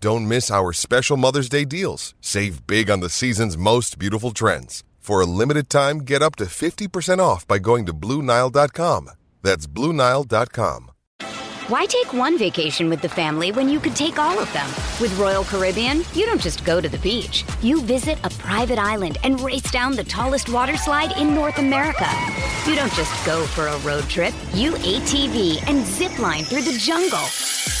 Don't miss our special Mother's Day deals. Save big on the season's most beautiful trends. For a limited time, get up to 50% off by going to Bluenile.com. That's Bluenile.com. Why take one vacation with the family when you could take all of them? With Royal Caribbean, you don't just go to the beach. You visit a private island and race down the tallest water slide in North America. You don't just go for a road trip. You ATV and zip line through the jungle.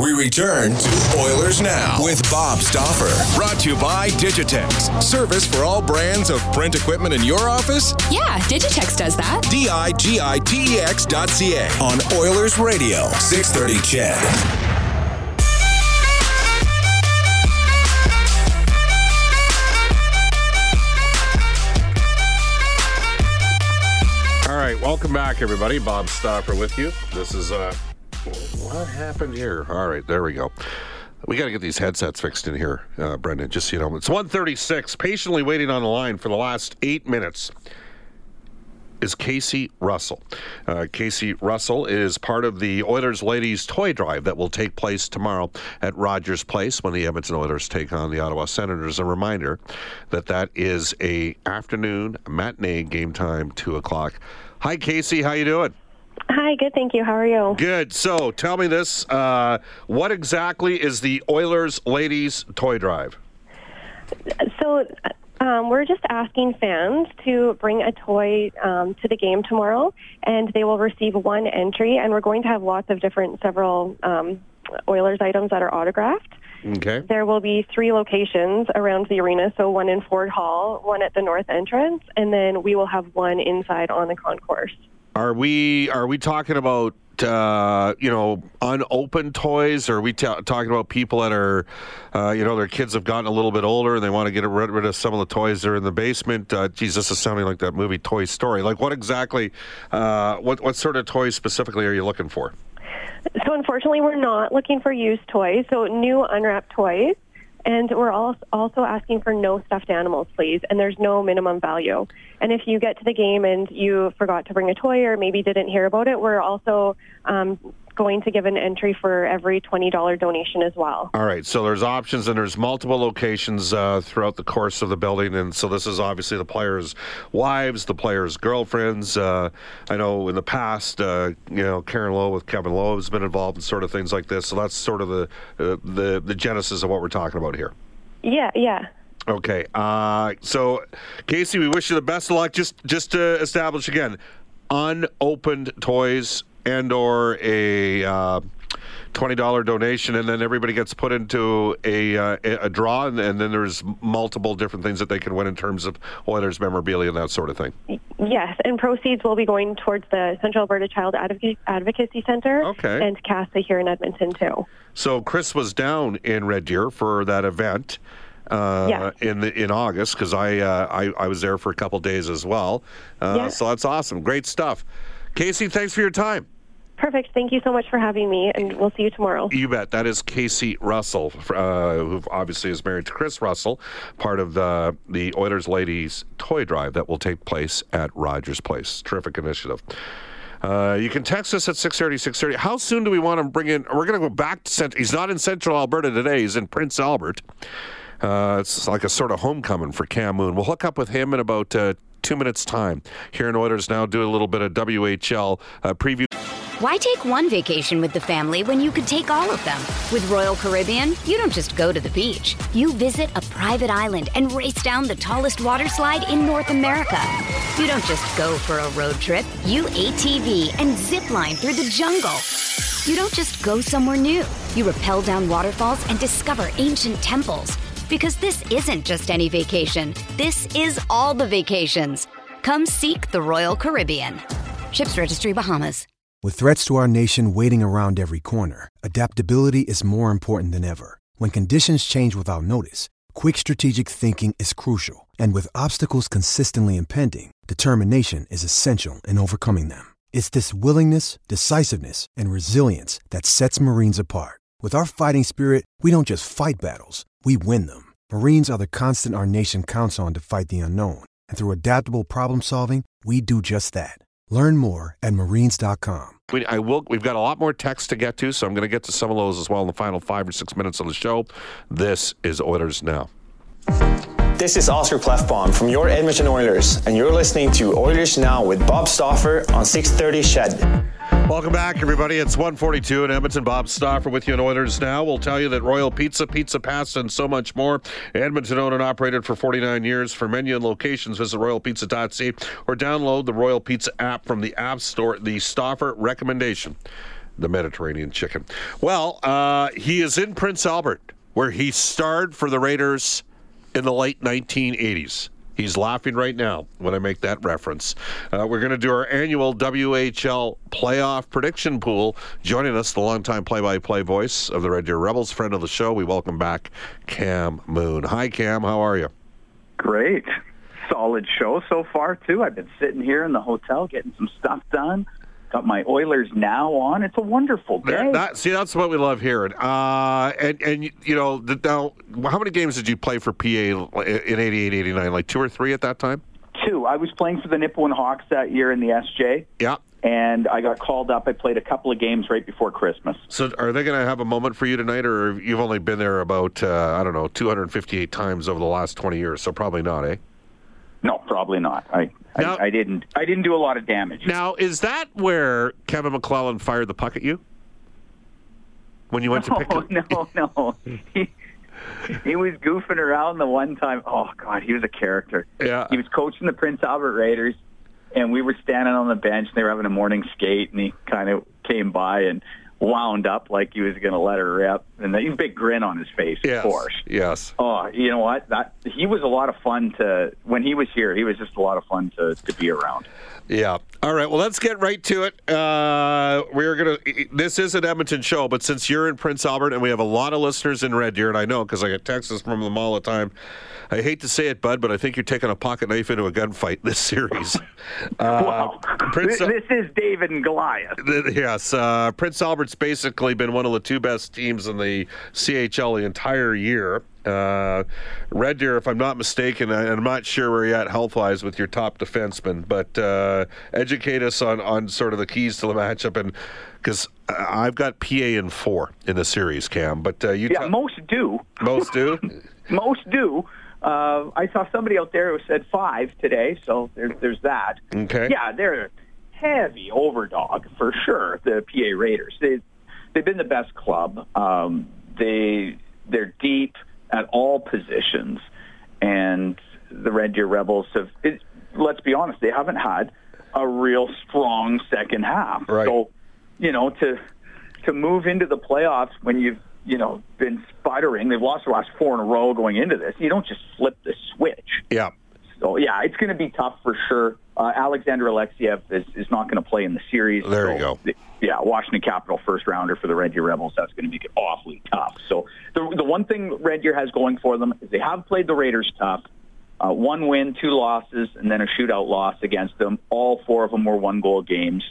We return to Oilers Now with Bob Stauffer. Brought to you by Digitex. Service for all brands of print equipment in your office? Yeah, Digitex does that. D I G I T E X dot C A. On Oilers Radio, 630 CHED. All right, welcome back, everybody. Bob Stauffer with you. This is uh, what happened here? All right, there we go. We got to get these headsets fixed in here, uh, Brendan. Just so you know, it's 136. Patiently waiting on the line for the last eight minutes is Casey Russell. Uh, Casey Russell is part of the Oilers Ladies Toy Drive that will take place tomorrow at Rogers Place when the Edmonton Oilers take on the Ottawa Senators. A reminder that that is a afternoon matinee game time, two o'clock. Hi, Casey. How you doing? Hi, good, thank you. How are you? Good. So tell me this: uh, what exactly is the Oilers Ladies Toy Drive? So, um, we're just asking fans to bring a toy um, to the game tomorrow, and they will receive one entry. And we're going to have lots of different, several um, Oilers items that are autographed. Okay. There will be three locations around the arena, so one in Ford Hall, one at the north entrance, and then we will have one inside on the concourse. Are we are we talking about uh, you know unopened toys? Or are we ta talking about people that are uh, you know their kids have gotten a little bit older and they want to get rid, rid of some of the toys that are in the basement? Uh, this is sounding like that movie Toy Story. Like what exactly? Uh, what what sort of toys specifically are you looking for? So unfortunately, we're not looking for used toys, so new unwrapped toys. And we're al- also asking for no stuffed animals, please. And there's no minimum value. And if you get to the game and you forgot to bring a toy or maybe didn't hear about it, we're also um, going to give an entry for every $20 donation as well. All right, so there's options and there's multiple locations uh, throughout the course of the building, and so this is obviously the players' wives, the players' girlfriends. Uh, I know in the past, uh, you know, Karen Lowe with Kevin Lowe has been involved in sort of things like this. So that's sort of the uh, the the genesis of what we're talking about here. Yeah, yeah. Okay, uh, so Casey, we wish you the best of luck. Just just to establish again, unopened toys and or a uh, twenty dollar donation, and then everybody gets put into a uh, a draw, and, and, then there's multiple different things that they can win in terms of Oilers memorabilia and that sort of thing. Yes, and proceeds will be going towards the Central Alberta Child Advocacy Center okay. and CASA here in Edmonton too. So Chris was down in Red Deer for that event. Uh, yeah. in the, in August because I, uh, I I was there for a couple days as well. Uh, yeah. So that's awesome, great stuff. Casey, thanks for your time. Perfect. Thank you so much for having me, and we'll see you tomorrow. You bet. That is Casey Russell, uh, who obviously is married to Chris Russell, part of the the Oilers Ladies Toy Drive that will take place at Rogers Place. Terrific initiative. Uh, you can text us at 630, 630. How soon do we want to bring in? We're going to go back to Central. He's not in Central Alberta today. He's in Prince Albert. Uh, it's like a sort of homecoming for Cam Moon. We'll hook up with him in about uh, two minutes' time. Here in Oilers now, do a little bit of WHL uh, preview. Why take one vacation with the family when you could take all of them? With Royal Caribbean, you don't just go to the beach. You visit a private island and race down the tallest water slide in North America. You don't just go for a road trip. You ATV and zip line through the jungle. You don't just go somewhere new. You rappel down waterfalls and discover ancient temples. Because this isn't just any vacation. This is all the vacations. Come seek the Royal Caribbean. Ships Registry Bahamas. With threats to our nation waiting around every corner, adaptability is more important than ever. When conditions change without notice, quick strategic thinking is crucial. And with obstacles consistently impending, determination is essential in overcoming them. It's this willingness, decisiveness, and resilience that sets Marines apart. With our fighting spirit, we don't just fight battles, we win them. Marines are the constant our nation counts on to fight the unknown. And through adaptable problem solving, we do just that. Learn more at marines.com. We, I will. We've got a lot more text to get to, so I'm going to get to some of those as well in the final five or six minutes of the show. This is Oilers Now. This is Oscar Klefbom from your Edmonton Oilers, and you're listening to Oilers Now with Bob Stauffer on 630 CHED. Welcome back, everybody. It's 142 in Edmonton. Bob Stauffer with you in Oilers Now. We'll tell you that Royal Pizza, Pizza Pasta, and so much more. Edmonton owned and operated for 49 years. For menu and locations, visit royalpizza.ca or download the Royal Pizza app from the App Store. The Stauffer recommendation, the Mediterranean chicken. Well, uh, he is in Prince Albert, where he starred for the Raiders in the late 1980s. He's laughing right now when I make that reference. Uh, we're going to do our annual WHL playoff prediction pool. Joining us, the longtime play-by-play voice of the Red Deer Rebels, friend of the show. We welcome back Cam Moon. Hi, Cam. How are you? Great. Solid show so far, too. I've been sitting here in the hotel getting some stuff done. Got my Oilers now on. It's a wonderful day. That, that, see, that's what we love hearing. Uh, and, and, you know, the, now, how many games did you play for PA in 88, 89? Like two or three at that time? Two. I was playing for the Nipawin Hawks that year in the SJ. Yeah. And I got called up. I played a couple of games right before Christmas. So, are they going to have a moment for you tonight, or you've only been there about uh, I don't know 258 times over the last 20 years? So probably not, eh? No, probably not. I now, I, I, didn't. I didn't do a lot of damage. Now, is that where Kevin McClelland fired the puck at you when you went no, to pick him? No, no, he, he was goofing around the one time. Oh God, he was a character. Yeah, he was coaching the Prince Albert Raiders, and we were standing on the bench. And they were having a morning skate, and he kind of came by and wound up like he was going to let her rip, and a big grin on his face, yes, of course. Yes. Oh, you know what? That he was a lot of fun to when he was here. He was just a lot of fun to to be around. Yeah. All right. Well, let's get right to it. Uh, we're gonna. This is an Edmonton show, but since you're in Prince Albert and we have a lot of listeners in Red Deer, and I know because I get texts from them all the time. I hate to say it, Bud, but I think you're taking a pocket knife into a gunfight this series. Uh, wow. Prince, this, is David and Goliath. Yes. Uh, Prince Albert's basically been one of the two best teams in the CHL the entire year. Uh, Red Deer, if I'm not mistaken, and I'm not sure where you're at health wise with your top defenseman, but uh, educate us on, on sort of the keys to the matchup. And because I've got PA in four in the series, Cam, but uh, you yeah, t- most do. Most do. most do. Uh, I saw somebody out there who said five today, so there's there's that. Okay. Yeah, they're a heavy overdog for sure. The PA Raiders. They they've been the best club. Um, they they're deep at all positions, and the Red Deer Rebels have. It, let's be honest, they haven't had a real strong second half. Right. So, you know, to to move into the playoffs when you've you know, been sputtering. They've lost the last four in a row going into this. You don't just flip the switch. Yeah. So yeah, it's going to be tough for sure. Uh, Alexander Alexeyev is, is not going to play in the series. There so, you go. Yeah, Washington Capital first rounder for the Red Deer Rebels. That's going to be awfully tough. So the the one thing Red Deer has going for them is they have played the Raiders tough. Uh, one win, two losses, and then a shootout loss against them. All four of them were one goal games.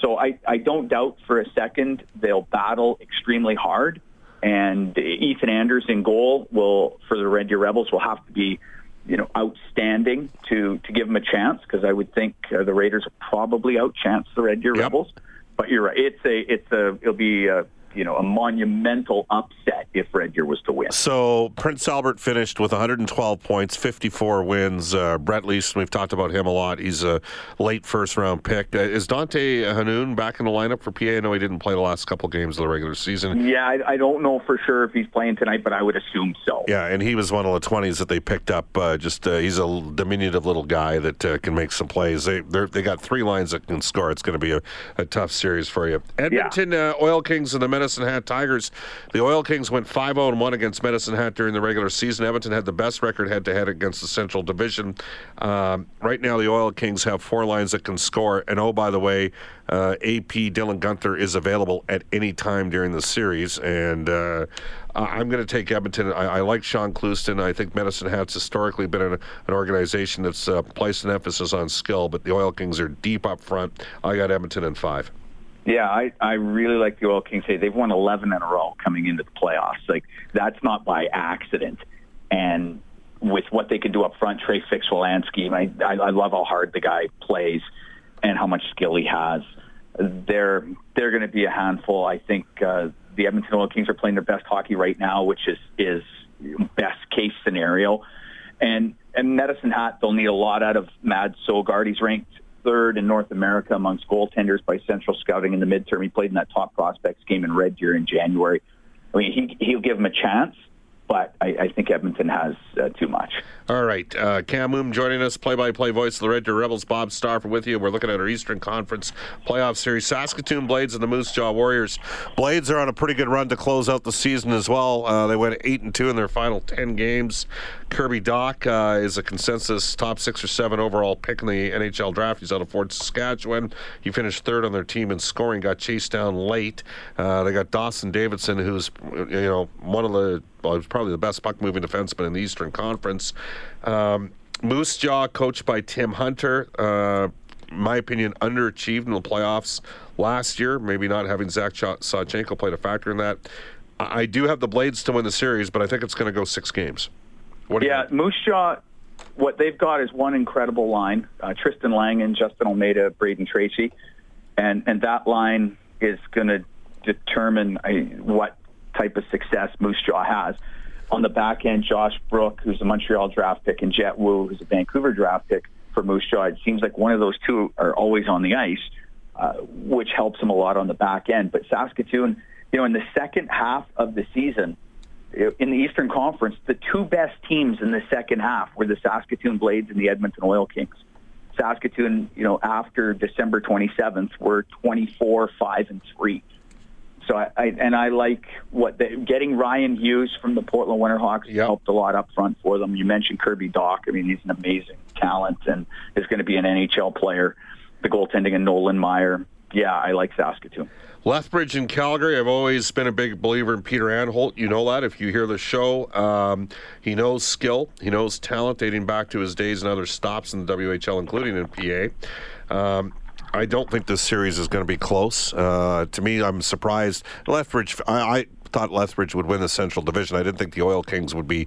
So I, I don't doubt for a second they'll battle extremely hard and Ethan Anders in goal will for the Red Deer Rebels will have to be you know outstanding to to give them a chance because I would think uh, the Raiders probably outchance the Red Deer yep. Rebels. But you're right; it's a it's a it'll be a you know, a monumental upset if Red Deer was to win. So Prince Albert finished with 112 points, 54 wins. Uh, Brett Leason, we've talked about him a lot. He's a late first round pick. Uh, is Dante Hannoun back in the lineup for PA? I know he didn't play the last couple games of the regular season. Yeah, I, I don't know for sure if he's playing tonight, but I would assume so. Yeah, and he was one of the 20s that they picked up. Uh, just uh, he's a diminutive little guy that uh, can make some plays. They they got three lines that can score. It's going to be a, a tough series for you. Edmonton yeah. uh, Oil Kings and the Medicine Hat Tigers. The Oil Kings went 5 0 1 against Medicine Hat during the regular season. Edmonton had the best record head to head against the Central Division. Um, right now, the Oil Kings have four lines that can score. And oh, by the way, uh, AP Dylan Guenther is available at any time during the series. And uh, I'm going to take Edmonton. I, I, like Shaun Clouston. I think Medicine Hat's historically been an, an organization that's uh, placed an emphasis on skill, but the Oil Kings are deep up front. I got Edmonton in five. Yeah, I, I really like the Oil Kings. Hey, they've won 11 in a row coming into the playoffs. Like that's not by accident. And with what they can do up front, Trey Fix-Wolansky, I, I, I love how hard the guy plays and how much skill he has. They're they're going to be a handful. I think uh, the Edmonton Oil Kings are playing their best hockey right now, which is is best case scenario. And and Medicine Hat, they'll need a lot out of Mad Sogaard. He's ranked third in North America amongst goaltenders by Central Scouting in the midterm. He played in that top prospects game in Red Deer in January. I mean, he he'll give him a chance, but I, I think Edmonton has uh, too much. All right. Uh, Cam Moon joining us, play by play voice of the Red Deer Rebels. Bob Stauffer with you. We're looking at our Eastern Conference playoff series. Saskatoon Blades and the Moose Jaw Warriors. Blades are on a pretty good run to close out the season as well. Uh, they went 8 and 2 in their final 10 games. Kirby Dach uh, is a consensus top six or seven overall pick in the NHL draft. He's out of Fort Saskatchewan. He finished third on their team in scoring, got chased down late. Uh, they got Dawson Davidson, who's, you know, one of the he was probably the best puck moving defenseman in the Eastern Conference. Um, Moose Jaw, coached by Tim Hunter, uh, my opinion, underachieved in the playoffs last year. Maybe not having Zach Sawchenko played a factor in that. I do have the Blades to win the series, but I think it's going to go six games. What yeah, Moose Jaw, what they've got is one incredible line: uh, Tristan Langan, Justin Almeida, Brayden Tracey, and and that line is going to determine uh, what type of success Moose Jaw has. On the back end, Josh Brook, who's a Montreal draft pick, and Jett Woo, who's a Vancouver draft pick for Moose Jaw. It seems like one of those two are always on the ice, uh, which helps them a lot on the back end. But Saskatoon, you know, in the second half of the season, in the Eastern Conference, the two best teams in the second half were the Saskatoon Blades and the Edmonton Oil Kings. Saskatoon, you know, after December 27th, were 24, 5, and 3. So I, I and I like what the, getting Ryan Hughes from the Portland Winterhawks yep. helped a lot up front for them. You mentioned Kirby Dach. I mean, he's an amazing talent and is going to be an NHL player. The goaltending and Nolan Maier. Yeah, I like Saskatoon. Lethbridge and Calgary. I've always been a big believer in Peter Anholt. You know that if you hear the show. Um, he knows skill. He knows talent dating back to his days and other stops in the WHL, including in PA. Um, I don't think this series is going to be close. Uh, to me, I'm surprised. Lethbridge, I, I, thought Lethbridge would win the Central Division. I didn't think the Oil Kings would be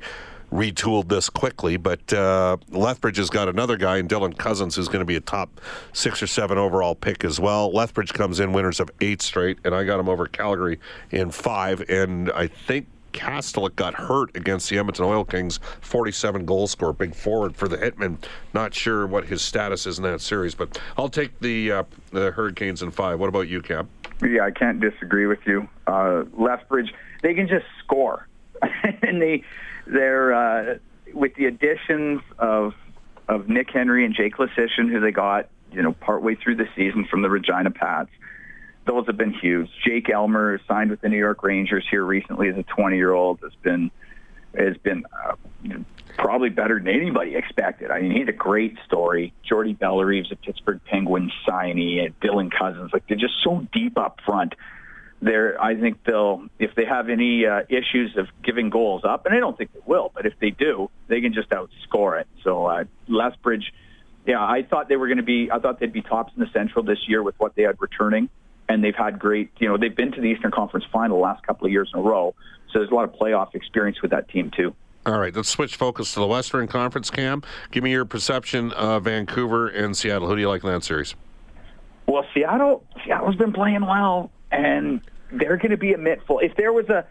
retooled this quickly, but uh, Lethbridge has got another guy in Dylan Cozens who's going to be a top six or seven overall pick as well. Lethbridge comes in winners of eight straight, and I got him over Calgary in five, and I think Kastelic got hurt against the Edmonton Oil Kings, 47 goal score, big forward for the Hitmen. Not sure what his status is in that series, but I'll take the uh, the Hurricanes in five. What about you, Cap? Yeah, I can't disagree with you. Uh, Lethbridge, they can just score, and they they're uh, with the additions of of Nick Henry and Jake Leschyshyn, who they got you know partway through the season from the Regina Pats those have been huge. Jake Elmer signed with the New York Rangers here recently as a 20 year old. Has been has been uh, probably better than anybody expected. I mean, he's a great story. Jordy Bellerive's a Pittsburgh Penguins signee, and Dylan Cozens. Like they're just so deep up front. There, I think they'll if they have any uh, issues of giving goals up, and I don't think they will, but if they do, they can just outscore it. So uh, Lethbridge, yeah, I thought they were going to be. I thought they'd be tops in the Central this year with what they had returning and they've had great, you know, they've been to the Eastern Conference final the last couple of years in a row. So there's a lot of playoff experience with that team too. All right, let's switch focus to the Western Conference, Cam. Give me your perception of Vancouver and Seattle. Who do you like in that series? Well, Seattle, Seattle's been playing well, and they're going to be a mitt full. If there was a,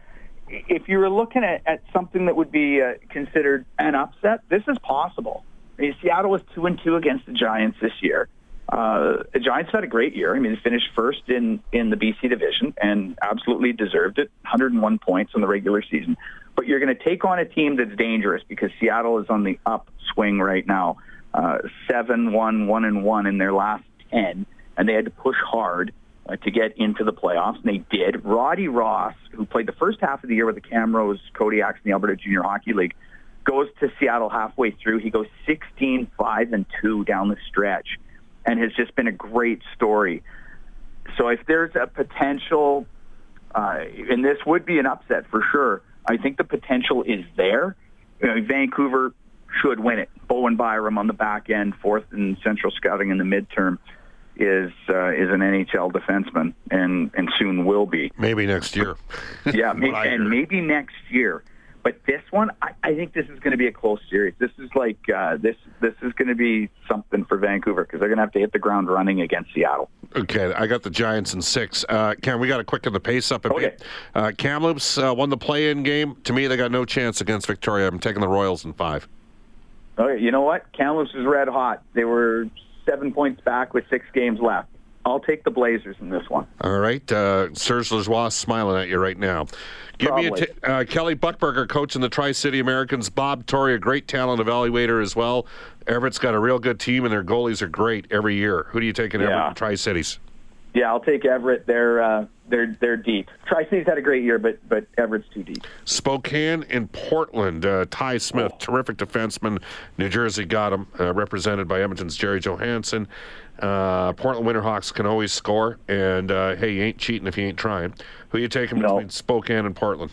if you were looking at, at something that would be uh, considered an upset, this is possible. I mean, Seattle was two and two against the Giants this year. Uh, the Giants had a great year. I mean, they finished first in in the BC division and absolutely deserved it. 101 points in the regular season. But you're going to take on a team that's dangerous because Seattle is on the upswing right now. Uh, seven, one, one, and one in their last ten, and they had to push hard uh, to get into the playoffs, and they did. Roddy Ross, who played the first half of the year with the Camrose Kodiaks in the Alberta Junior Hockey League, goes to Seattle halfway through. He goes 16, 5, and 2 down the stretch and has just been a great story. So if there's a potential, uh, and this would be an upset for sure, I think the potential is there. You know, Vancouver should win it. Bowen Byram on the back end, fourth in central scouting in the midterm is uh, is an NHL defenseman and and soon will be. Maybe next year. yeah, maybe, and maybe next year. But this one, I, I think this is going to be a close series. This is like uh, this. This is going to be something for Vancouver because they're going to have to hit the ground running against Seattle. Okay, I got the Giants in six. Uh, Cam, we got to quicken the pace up a Okay. bit. Uh, Kamloops uh, won the play-in game. To me, they got no chance against Victoria. I'm taking the Royals in five. Okay, you know what? Kamloops is red hot. They were seven points back with six games left. I'll take the Blazers in this one. All right, uh, Serge Lajoie smiling at you right now. Give me a uh, Kelly Buckberger, coach in the Tri City Americans. Bob Tory, a great talent evaluator as well. Everett's got a real good team, and their goalies are great every year. Who do you take in Everett Yeah. and Tri Cities? Yeah, I'll take Everett. They're uh, they're they're deep. Tri Cities had a great year, but but Everett's too deep. Spokane and Portland. Uh, Ty Smith, terrific defenseman. New Jersey got him, uh, represented by Edmonton's Jerry Johansson. Uh, Portland Winterhawks can always score, and uh, hey, you ain't cheating if you ain't trying. Who you taking No. between Spokane and Portland?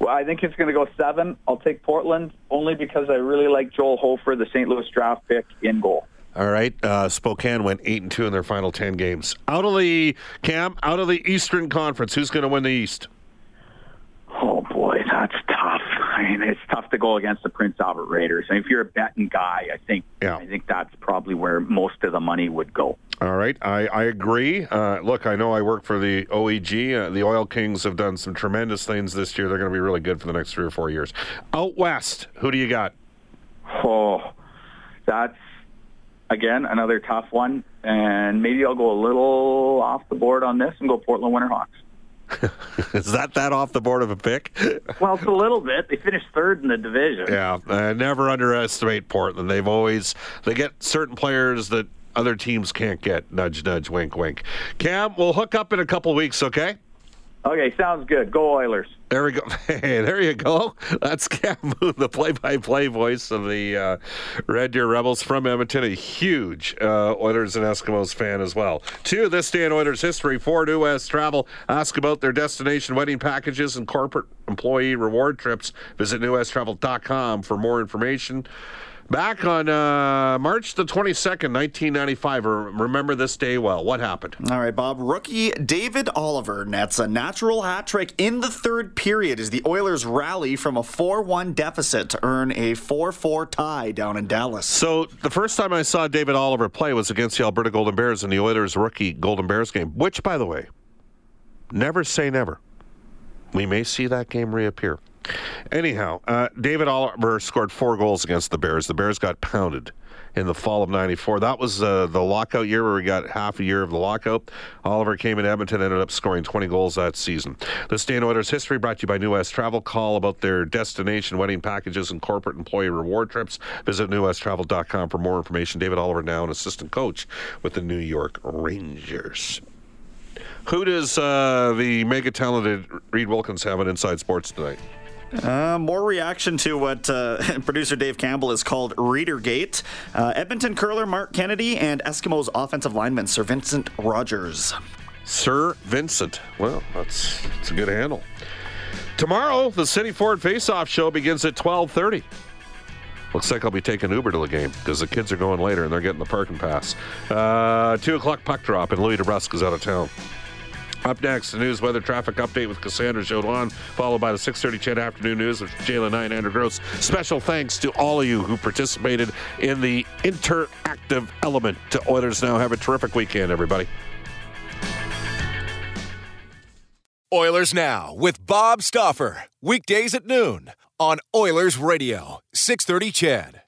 Well, I think it's going to go seven. I'll take Portland only because I really like Joel Hofer, the St. Louis draft pick, in goal. All right, uh, Spokane went eight and two in their final ten games. Out of the Cam, out of the Eastern Conference, who's going to win the East? Oh boy, that's tough. I mean, it's tough to go against the Prince Albert Raiders. And if you're a betting guy, I think Yeah. I think that's probably where most of the money would go. All right, I, I agree. Uh, look, I know I work for the OEG. Uh, the Oil Kings have done some tremendous things this year. They're going to be really good for the next three or four years. Out west, who do you got? Oh, that's again another tough one. And maybe I'll go a little off the board on this and go Portland Winterhawks. Is that that off the board of a pick? Well, it's a little bit. They finished third in the division. yeah, uh, never underestimate Portland. They've always they get certain players that other teams can't get. Nudge, nudge, wink, wink. Cam, we'll hook up in a couple weeks, okay? Okay, sounds good. Go Oilers. There we go. Hey, there you go. That's Cam the play-by-play voice of the uh, Red Deer Rebels from Edmonton. A huge uh, Oilers and Eskimos fan as well. Two, this day in Oilers history. Four, New West Travel. Ask about their destination wedding packages and corporate employee reward trips. Visit newwesttravel.com for more information. Back on uh, March the 22nd, 1995. Re- Remember this day well. What happened? All right, Bob. Rookie David Oliver nets a natural hat trick in the third period as the Oilers rally from a 4 1 deficit to earn a 4 4 tie down in Dallas. So the first time I saw David Oliver play was against the Alberta Golden Bears in the Oilers rookie Golden Bears game, which, by the way, never say never. We may see that game reappear. Anyhow, uh, David Oliver scored four goals against the Bears. The Bears got pounded in the fall of 94. That was uh, the lockout year where we got half a year of the lockout. Oliver came in Edmonton, ended up scoring 20 goals that season. The in Oilers history brought to you by New West Travel. Call about their destination wedding packages and corporate employee reward trips. Visit newwesttravel.com for more information. David Oliver, now an assistant coach with the New York Rangers. Who does uh, the mega talented Reid Wilkins have on Inside Sports tonight? Uh, more reaction to what uh, producer Dave Campbell has called Readergate. Uh, Edmonton curler Marc Kennedy and Eskimos offensive lineman Sir Vincent Rogers. Sir Vincent. Well, that's, that's a good handle. Tomorrow, the City Ford Face-Off show begins at 12:30. Looks like I'll be taking Uber to the game because the kids are going later and they're getting the parking pass. Uh, Two o'clock puck drop and Louie DeBrusk is out of town. Up next, the news weather traffic update with Cassandra Jodwan, followed by the 6:30 CHED afternoon news with Jalen and Andrew Gross. Special thanks to all of you who participated in the interactive element to Oilers Now. Have a terrific weekend, everybody. Oilers Now with Bob Stauffer. Weekdays at noon on Oilers Radio, 630 CHED.